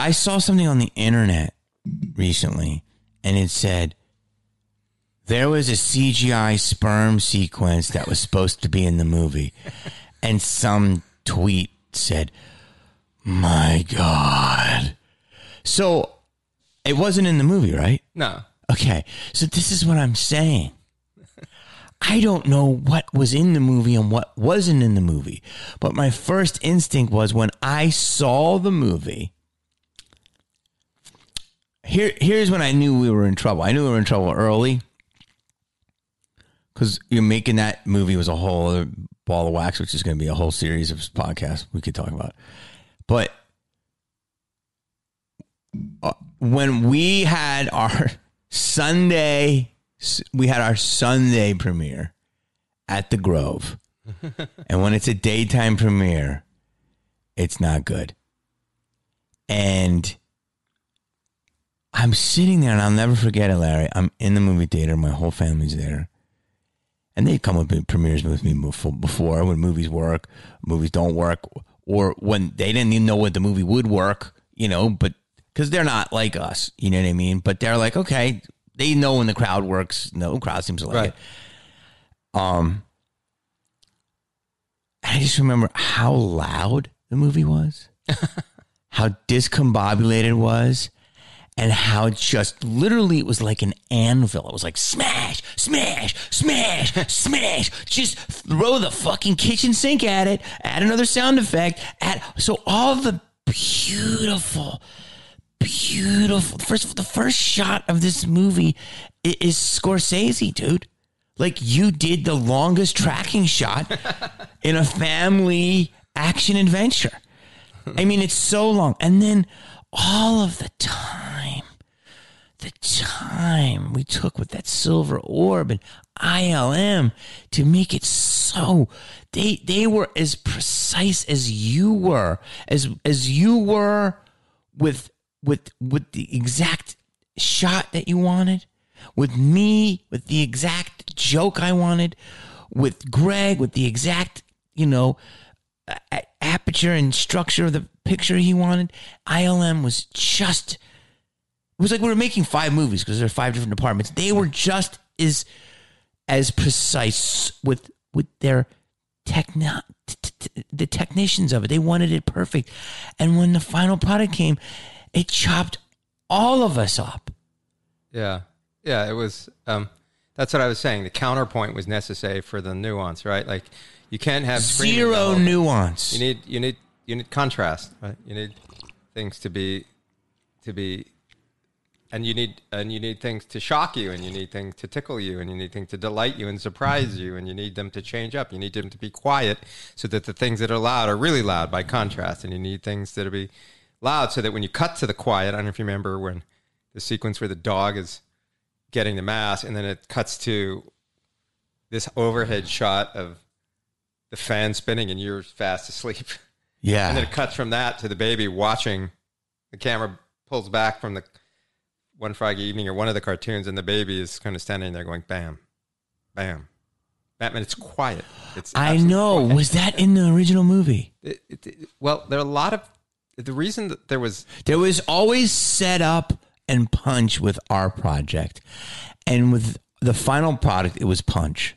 I saw something on the internet recently, and it said there was a CGI sperm sequence that was supposed to be in the movie, and some tweet said, "My God!" So it wasn't in the movie, right? No. Okay, so this is what I'm saying. I don't know what was in the movie and what wasn't in the movie, but my first instinct was when I saw the movie. Here, here's when I knew we were in trouble. I knew we were in trouble early because you're making that movie was a whole other ball of wax, which is going to be a whole series of podcasts we could talk about. But uh, when we had our Sunday, we had our Sunday premiere at the Grove. and when it's a daytime premiere, it's not good. And I'm sitting there and I'll never forget it, Larry. I'm in the movie theater, my whole family's there. And they've come up with premieres with me before, before when movies work, movies don't work, or when they didn't even know what the movie would work, you know, but because they're not like us, you know what I mean? But they're like, okay, they know when the crowd works. No crowd seems to like Right. it. Um, I just remember how loud the movie was, how discombobulated it was, and how just literally it was like an anvil. It was like smash, smash, smash, smash. Just throw the fucking kitchen sink at it. Add another sound effect. Add so all the beautiful, beautiful. First, the first shot of this movie is Scorsese, dude. Like you did the longest tracking shot in a family action adventure. I mean, it's so long. And then all of the time, the time we took with that silver orb and ILM to make it so they they were as precise as you were, as as you were with with with the exact shot that you wanted, with me with the exact joke I wanted, with Greg with the exact, you know, aperture and structure of the picture he wanted. ILM was just it was like we were making five movies because there are five different departments. They were just as as precise with with their techno t- t- the technicians of it. They wanted it perfect. And when the final product came, it chopped all of us up. Yeah. Yeah, it was um that's what I was saying. The counterpoint was necessary for the nuance, right? Like you can't have Zero nuance. You need you need you need contrast, right? You need things to be to be and you need and you need things to shock you and you need things to tickle you and you need things to delight you and surprise you and you need them to change up. You need them to be quiet so that the things that are loud are really loud by contrast and you need things that are be loud so that when you cut to the quiet, I don't know if you remember when the sequence where the dog is getting the mask and then it cuts to this overhead shot of the fan spinning and you're fast asleep. yeah. And then it cuts from that to the baby watching. The camera pulls back from the one Friday evening or one of the cartoons, and the baby is kind of standing there going, "Bam, bam, Batman, it's quiet. It's I know. quiet. Was that in the original movie? It- it- it- well, there are a lot of the reason that there was There was always set up and punch with our project. And with the final product, it was punch.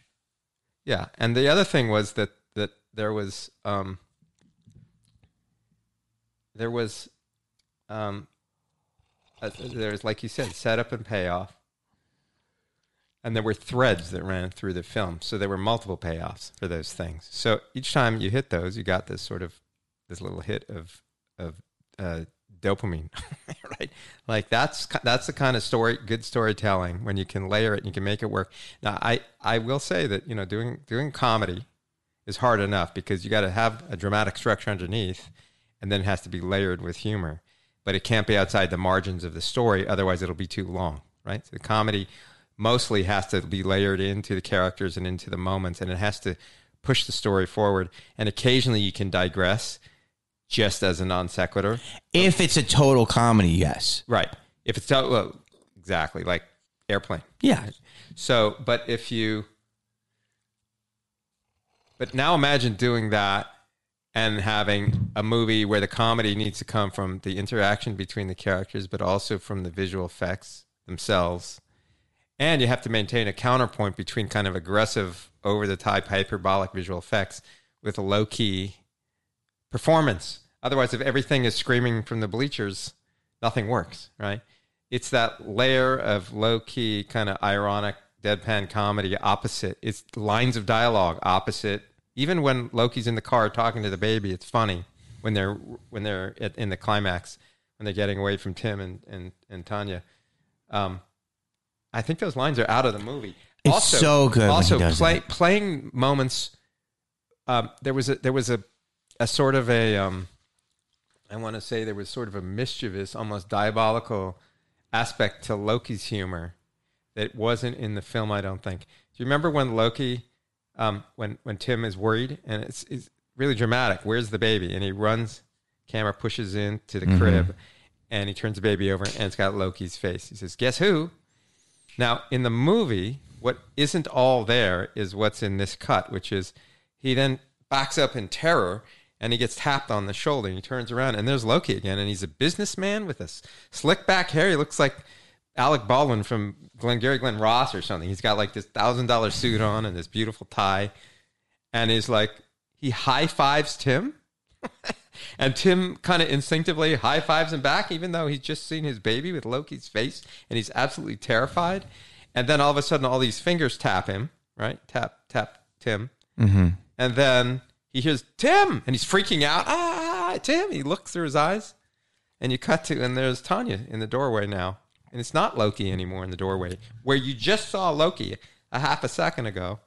Yeah, and the other thing was that that there was um, there was um, there's like you said, setup and payoff, and there were threads that ran through the film, so there were multiple payoffs for those things. So each time you hit those, you got this sort of this little hit of of uh, dopamine, right? Like that's that's the kind of story, good storytelling when you can layer it and you can make it work. Now, I I will say that you know doing doing comedy is hard enough because you got to have a dramatic structure underneath, and then it has to be layered with humor. But it can't be outside the margins of the story, otherwise it'll be too long, right? So the comedy mostly has to be layered into the characters and into the moments, and it has to push the story forward. And occasionally you can digress just as a non sequitur. If it's a total comedy, yes. Right. If it's well, exactly like airplane. Yeah. So, but if you, but now imagine doing that and having a movie where the comedy needs to come from the interaction between the characters, but also from the visual effects themselves. And you have to maintain a counterpoint between kind of aggressive, over the top, hyperbolic visual effects with a low key performance. Otherwise, if everything is screaming from the bleachers, nothing works, right? It's that layer of low key, kind of ironic, deadpan comedy opposite. It's lines of dialogue opposite. Even when Loki's in the car talking to the baby, it's funny when they're when they're at, in the climax when they're getting away from Tim and and, and Tonya. Um, I think those lines are out of the movie. It's so good Also, play, playing moments. Um, there was a there was a a sort of a um, I want to say there was sort of a mischievous, almost diabolical aspect to Loki's humor that wasn't in the film. I don't think. Do you remember when Loki, um, when when Tim is worried and it's, it's really dramatic? Where's the baby? And he runs. Camera pushes into the crib, and he turns the baby over, and it's got Loki's face. He says, "Guess who?" Now, in the movie, what isn't all there is what's in this cut, which is he then backs up in terror and he gets tapped on the shoulder and he turns around and there's Loki again and he's a businessman with a slick back hair. He looks like Alec Baldwin from Glengarry Glen Ross or something. He's got like this thousand dollar suit on and this beautiful tie. And he's like, he high fives Tim. and Tim kind of instinctively high fives him back, even though he's just seen his baby with Loki's face and he's absolutely terrified. And then all of a sudden, all these fingers tap him, right? Tap, tap Tim. Mm-hmm. And then he hears Tim and he's freaking out. Ah, Tim. He looks through his eyes and you cut to, and there's Tonya in the doorway now. And it's not Loki anymore in the doorway where you just saw Loki a half a second ago.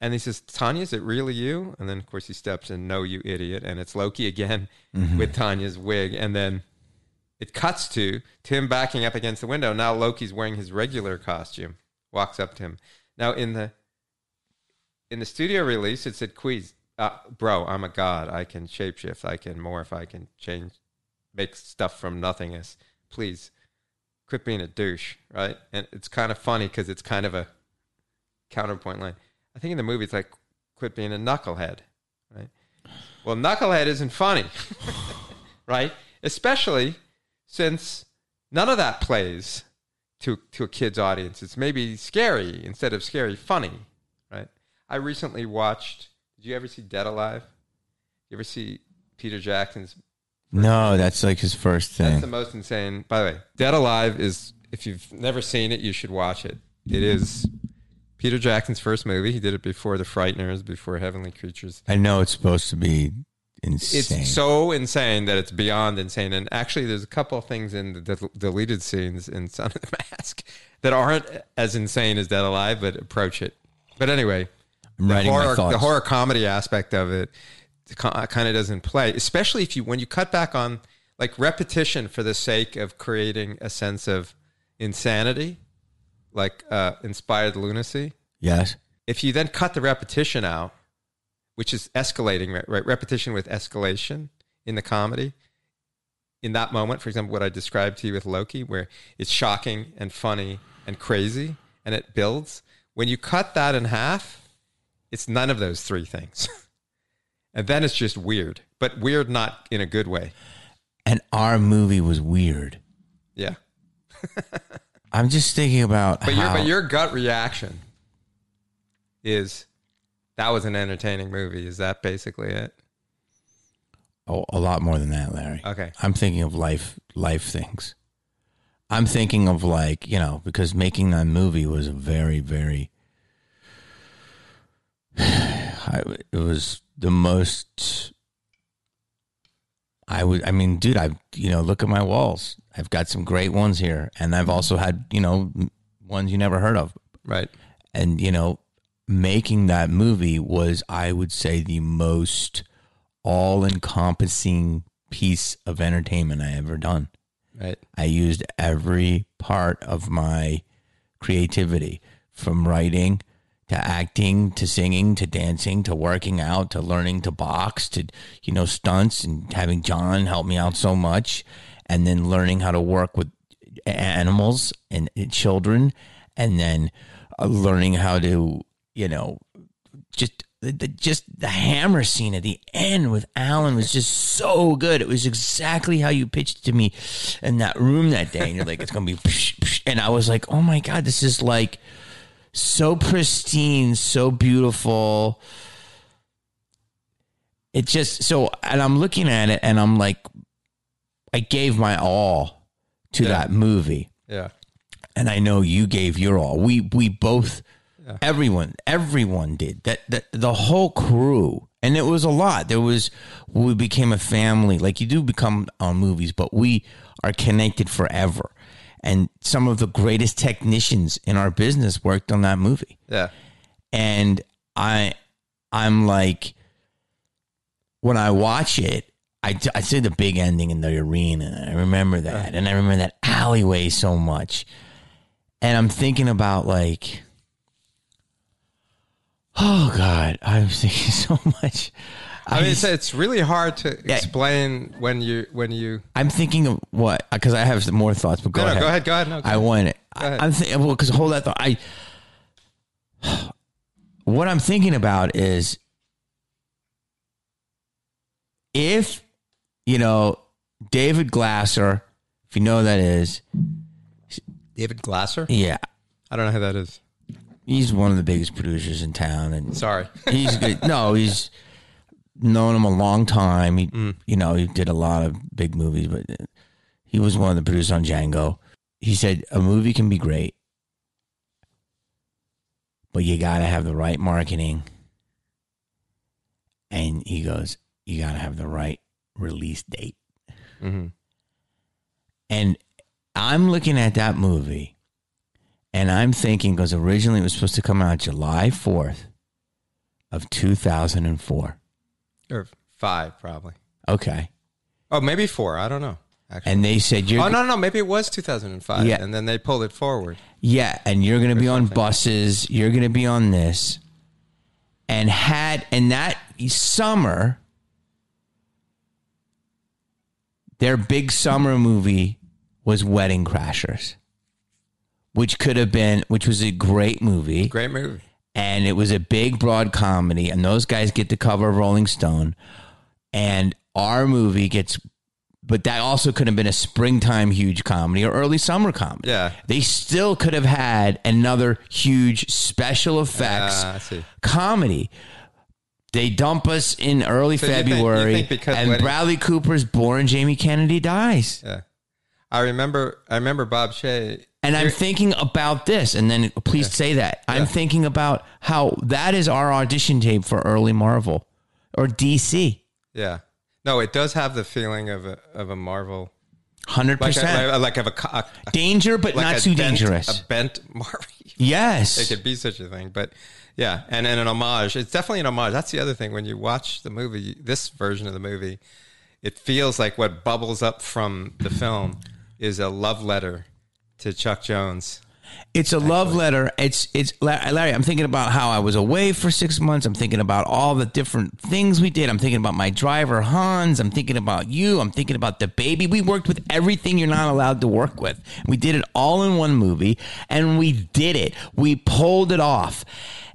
And he says, Tonya, is it really you? And then, of course, he steps in, No, you idiot. And it's Loki again with Tonya's wig. And then it cuts to Tim backing up against the window. Now Loki's wearing his regular costume, walks up to him. Now, in the in the studio release, it said, "Quiz, uh, bro, I'm a god. I can shapeshift. I can morph. I can change, make stuff from nothingness. Please, quit being a douche." Right? And it's kind of funny because it's kind of a counterpoint line. I think in the movie it's like, "Quit being a knucklehead." Right? Well, knucklehead isn't funny, right? Especially since none of that plays to to a kid's audience. It's maybe scary instead of scary, funny, right? I recently watched. Did you ever see Dead Alive? You ever see Peter Jackson's? No, that's like his first thing. That's thing. the most insane. By the way, Dead Alive is. If you've never seen it, you should watch it. It is Peter Jackson's first movie. He did it before The Frighteners, before Heavenly Creatures. I know it's supposed to be insane. It's so insane that it's beyond insane. And actually, there's a couple of things in the del- deleted scenes in Son of the Mask that aren't as insane as Dead Alive, but approach it. But anyway, I'm the writing my horror, thoughts. the horror comedy aspect of it kind of doesn't play, especially if you when you cut back on like repetition for the sake of creating a sense of insanity, like uh, inspired lunacy yes. if you then cut the repetition out, which is escalating, right, right? Repetition with escalation in the comedy. In that moment, for example, what I described to you with Loki, where it's shocking and funny and crazy and it builds. When you cut that in half, it's none of those three things. and then it's just weird, but weird not in a good way. And our movie was weird. Yeah. I'm just thinking about But your but your gut reaction is that was an entertaining movie. Is that basically it? oh, a lot more than that, Larry. Okay. I'm thinking of life life things. I'm thinking of like, you know, because making that movie was a very, very I, it was the most I would I mean, dude, I've you know, look at my walls. I've got some great ones here. And I've also had, you know, ones you never heard of. Right. and you know making that movie was i would say the most all-encompassing piece of entertainment i ever done Right. i used every part of my creativity from writing to acting to singing to dancing to working out to learning to box to you know stunts and having john help me out so much and then learning how to work with animals and children and then uh, learning how to you know just the, the just the hammer scene at the end with Alan was just so good. It was exactly how you pitched to me in that room that day. And you're like, it's gonna be, psh, psh. and I was like, oh my god, this is like so pristine, so beautiful. It just so, and I'm looking at it, and I'm like, I gave my all to Yeah. that movie Yeah. and I know you gave your all. We we both, everyone, everyone did that. That the whole crew, and it was a lot. There was we became a family. Like you do become on movies, but we are connected forever. And some of the greatest technicians in our business worked on that movie Yeah. and I I'm like when I watch it, I I see the big ending in the arena. I remember that, and I remember that alleyway so much. And I'm thinking about like, oh God, I'm thinking so much. I mean, it's, it's really hard to explain when you when you. I'm thinking of what because I have some more thoughts. But go No, no, ahead. go ahead. Go ahead. No, go I want it. Go ahead. I, am thinking well because hold that thought. I what I'm thinking about is if you know David Glasser, if you know who that is, David Glasser. yeah, I don't know who that is. he's one of the biggest producers in town, and Sorry. he's good. No, he's known him a long time. He, you know, he did a lot of big movies, but he was one of the producers on Django. He said a movie can be great, but you got to have the right marketing. And he goes, you got to have the right release date. hmm And I'm looking at that movie and I'm thinking, because originally it was supposed to come out July 4th of 2004. Or five, probably. Okay. Oh, maybe four. I don't know. Actually. And they said, you're, oh no, no, maybe it was 2005, Yeah. and then they pulled it forward. yeah, and you're going to be on something. buses. You're going to be on this. And had, and that summer, their big summer movie was Wedding Crashers, which could have been, which was a great movie. Great movie. And it was a big broad comedy and those guys get the cover of rolling stone. And our movie gets but that also could have been a springtime huge comedy or early summer comedy. Yeah. they still could have had another huge special effects ah, see. comedy. They dump us in early So you think- you february think and Wedding- bradley cooper's born jamie kennedy dies. Yeah, I remember. I remember Bob Shaye. And I'm thinking about this, and then please say that. I'm thinking about how that is our audition tape for early Marvel or DC. Yeah. No, it does have the feeling of a of a Marvel, Hundred like a, like, of a, co- a danger, but like not too bent- dangerous. A bent Marvel. Yes. It could be such a thing, but yeah, and and an homage. It's definitely an homage. That's the other thing. When you watch the movie, this version of the movie, it feels like what bubbles up from the film is a love letter to Chuck Jones. it's a love letter. It's it's Larry. I'm thinking about how I was away for six months. I'm thinking about all the different things we did. I'm thinking about my driver Hans. I'm thinking about you. I'm thinking about the baby. We worked with everything you're not allowed to work with. We did it all in one movie, and we did it. We pulled it off,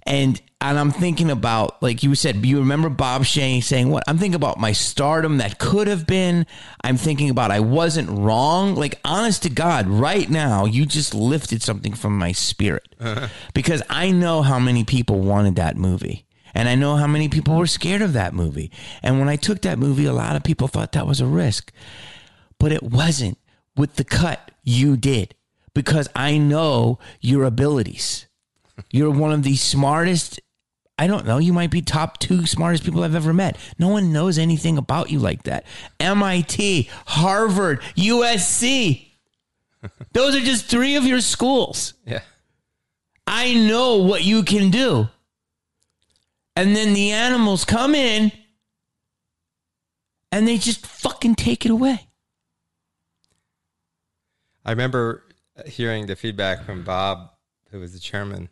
and and I'm thinking about like you said. You remember Bob Shane saying what? I'm thinking about my stardom that could have been. I'm thinking about I wasn't wrong. Like honest to God, right now you just lifted something from my spirit because I know how many people wanted that movie. And I know how many people were scared of that movie. And when I took that movie, a lot of people thought that was a risk. But it wasn't with the cut you did because I know your abilities. You're one of the smartest. I don't know. You might be top two smartest people I've ever met. No one knows anything about you like that. MIT, Harvard, USC. Those are just three of your schools. Yeah. I know what you can do. And then the animals come in and they just fucking take it away. I remember hearing the feedback from Bob, who was the chairman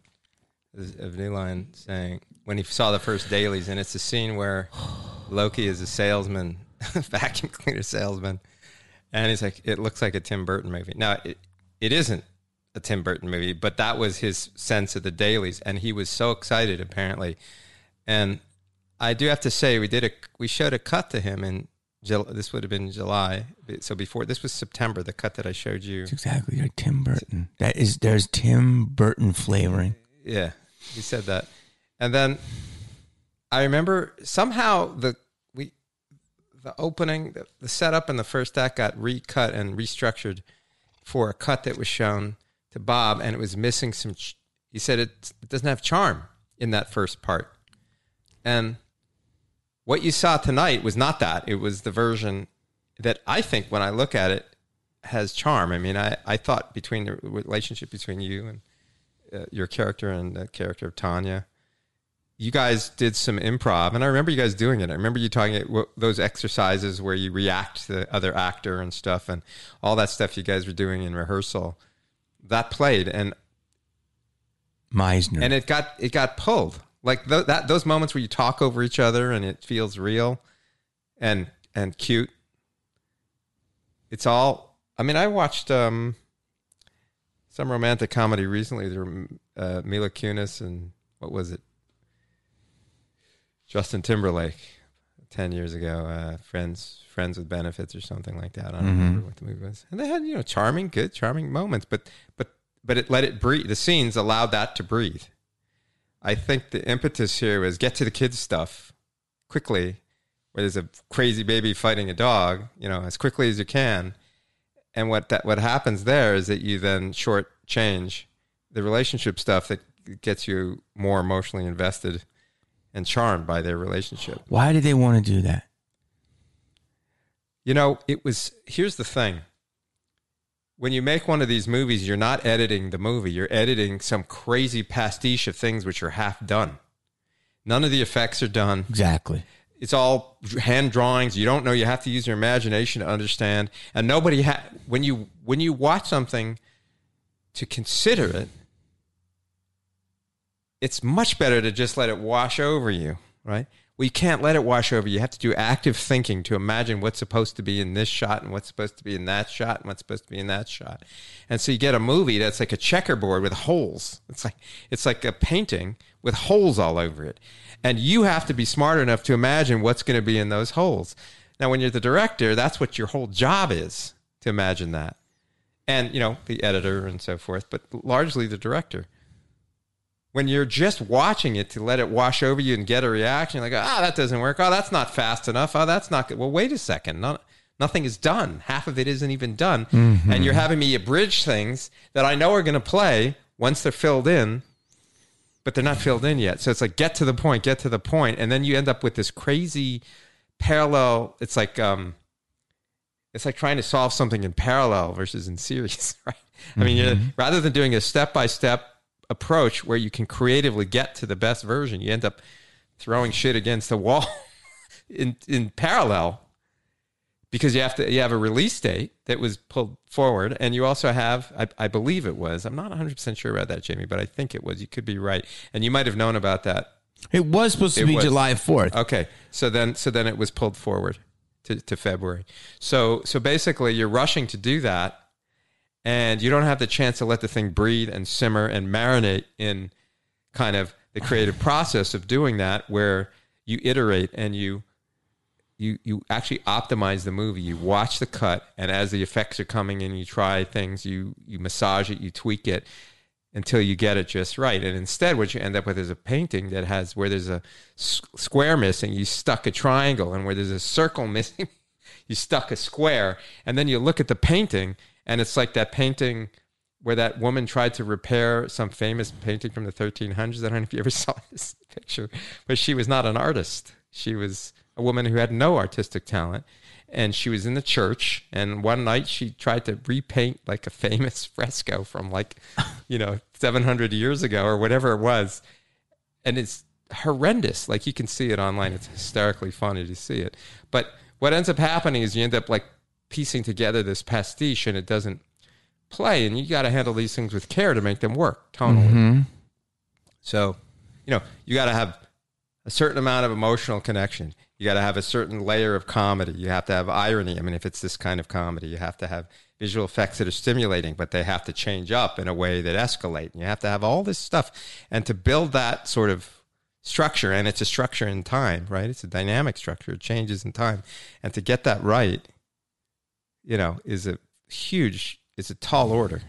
of New Line, saying when he saw the first dailies, and it's a scene where Loki is a salesman, vacuum cleaner salesman, and he's like, "It looks like a Tim Burton movie." Now, it, it isn't a Tim Burton movie, but that was his sense of the dailies, and he was so excited apparently and I do have to say we did a we showed a cut to him in this would have been July. So before this was September, the cut that I showed you. It's exactly like Tim Burton. That is there's Tim Burton flavoring. Yeah, he said that, and then I remember somehow the we the opening, the, the setup, and the first act got recut and restructured for a cut that was shown to Bob, and it was missing some. ch- He said it, it doesn't have charm in that first part, and what you saw tonight was not that. It was the version that I think, when I look at it, has charm. I mean, I, I thought between the relationship between you and uh, your character and the character of Tonya, you guys did some improv, and I remember you guys doing it. I remember you talking at those exercises where you react to the other actor and stuff, and all that stuff you guys were doing in rehearsal. That played, and Meisner. and it got it got pulled like th- that those moments where you talk over each other and it feels real and and cute it's all i mean i watched um some romantic comedy recently there were uh, mila kunis and what was it? Justin timberlake 10 years ago uh friends friends with benefits or something like that. I don't remember what the movie was. And they had you know charming good charming moments but but but it let it breathe. The scenes allowed that to breathe. I think the impetus here was get to the kids stuff quickly, where there's a crazy baby fighting a dog, you know, as quickly as you can. And what that what happens there is that you then short change the relationship stuff that gets you more emotionally invested and charmed by their relationship. Why did they want to do that? You know, it was here's the thing. When you make one of these movies, you're not editing the movie, you're editing some crazy pastiche of things which are half done. None of the effects are done. Exactly. It's all hand drawings. You don't know. You have to use your imagination to understand. And nobody ha- when you when you watch something to consider it, it's much better to just let it wash over you, right? Well, you can't let it wash over you. You have to do active thinking to imagine what's supposed to be in this shot and what's supposed to be in that shot and what's supposed to be in that shot. And so you get a movie that's like a checkerboard with holes. It's like it's like a painting with holes all over it. And you have to be smart enough to imagine what's going to be in those holes. Now, when you're the director, that's what your whole job is to imagine that. And, you know, the editor and so forth, but largely the director when you're just watching it to let it wash over you and get a reaction, like, ah, that doesn't work. Oh, that's not fast enough. Oh, that's not good. Well, wait a second. Not, nothing is done. Half of it isn't even done. Mm-hmm. And you're having me abridge things that I know are going to play once they're filled in, but they're not filled in yet. So it's like, get to the point, get to the. And then you end up with this crazy parallel. It's like, um, it's like trying to solve something in parallel versus in series, right? I mean, you're, rather than doing a step by step approach where you can creatively get to the best version, you end up throwing shit against the wall in in parallel because you have to you have a release date that was pulled forward and you also have I, I believe it was I'm not 100% sure about that Jamie but I think it was you could be right and you might have known about that It was supposed to It be was. July 4th. Okay, so then so then it was pulled forward to, to February. So so basically, you're rushing to do that, and you don't have the chance to let the thing breathe and simmer and marinate in kind of the creative process of doing that, where you iterate and you you you actually optimize the movie. You watch the cut, and as the effects are coming in, you try things. You you massage it, you tweak it until you get it just right. And instead, what you end up with is a painting that has where there's a square missing, you stuck a triangle, and where there's a circle missing, you stuck a square. And then you look at the painting, and it's like that painting where that woman tried to repair some famous painting from the 1300s. I don't know if you ever saw this picture, but she was not an artist. She was a woman who had no artistic talent. And she was in the church, and one night she tried to repaint like a famous fresco from like, you know, 700 years ago or whatever it was. And it's horrendous. Like you can see it online. It's hysterically funny to see it. But what ends up happening is you end up like piecing together this pastiche and it doesn't play. And you got to handle these things with care to make them work tonally. Mm-hmm. So, you know, you got to have a certain amount of emotional connection. You got to have a certain layer of comedy. You have to have irony. I mean, if it's this kind of comedy, you have to have visual effects that are stimulating, but they have to change up in a way that escalate. And you have to have all this stuff. And to build that sort of structure, and it's a structure in time, right? It's a dynamic structure. It changes in time, and to get that right, you know, is a huge, is a tall order.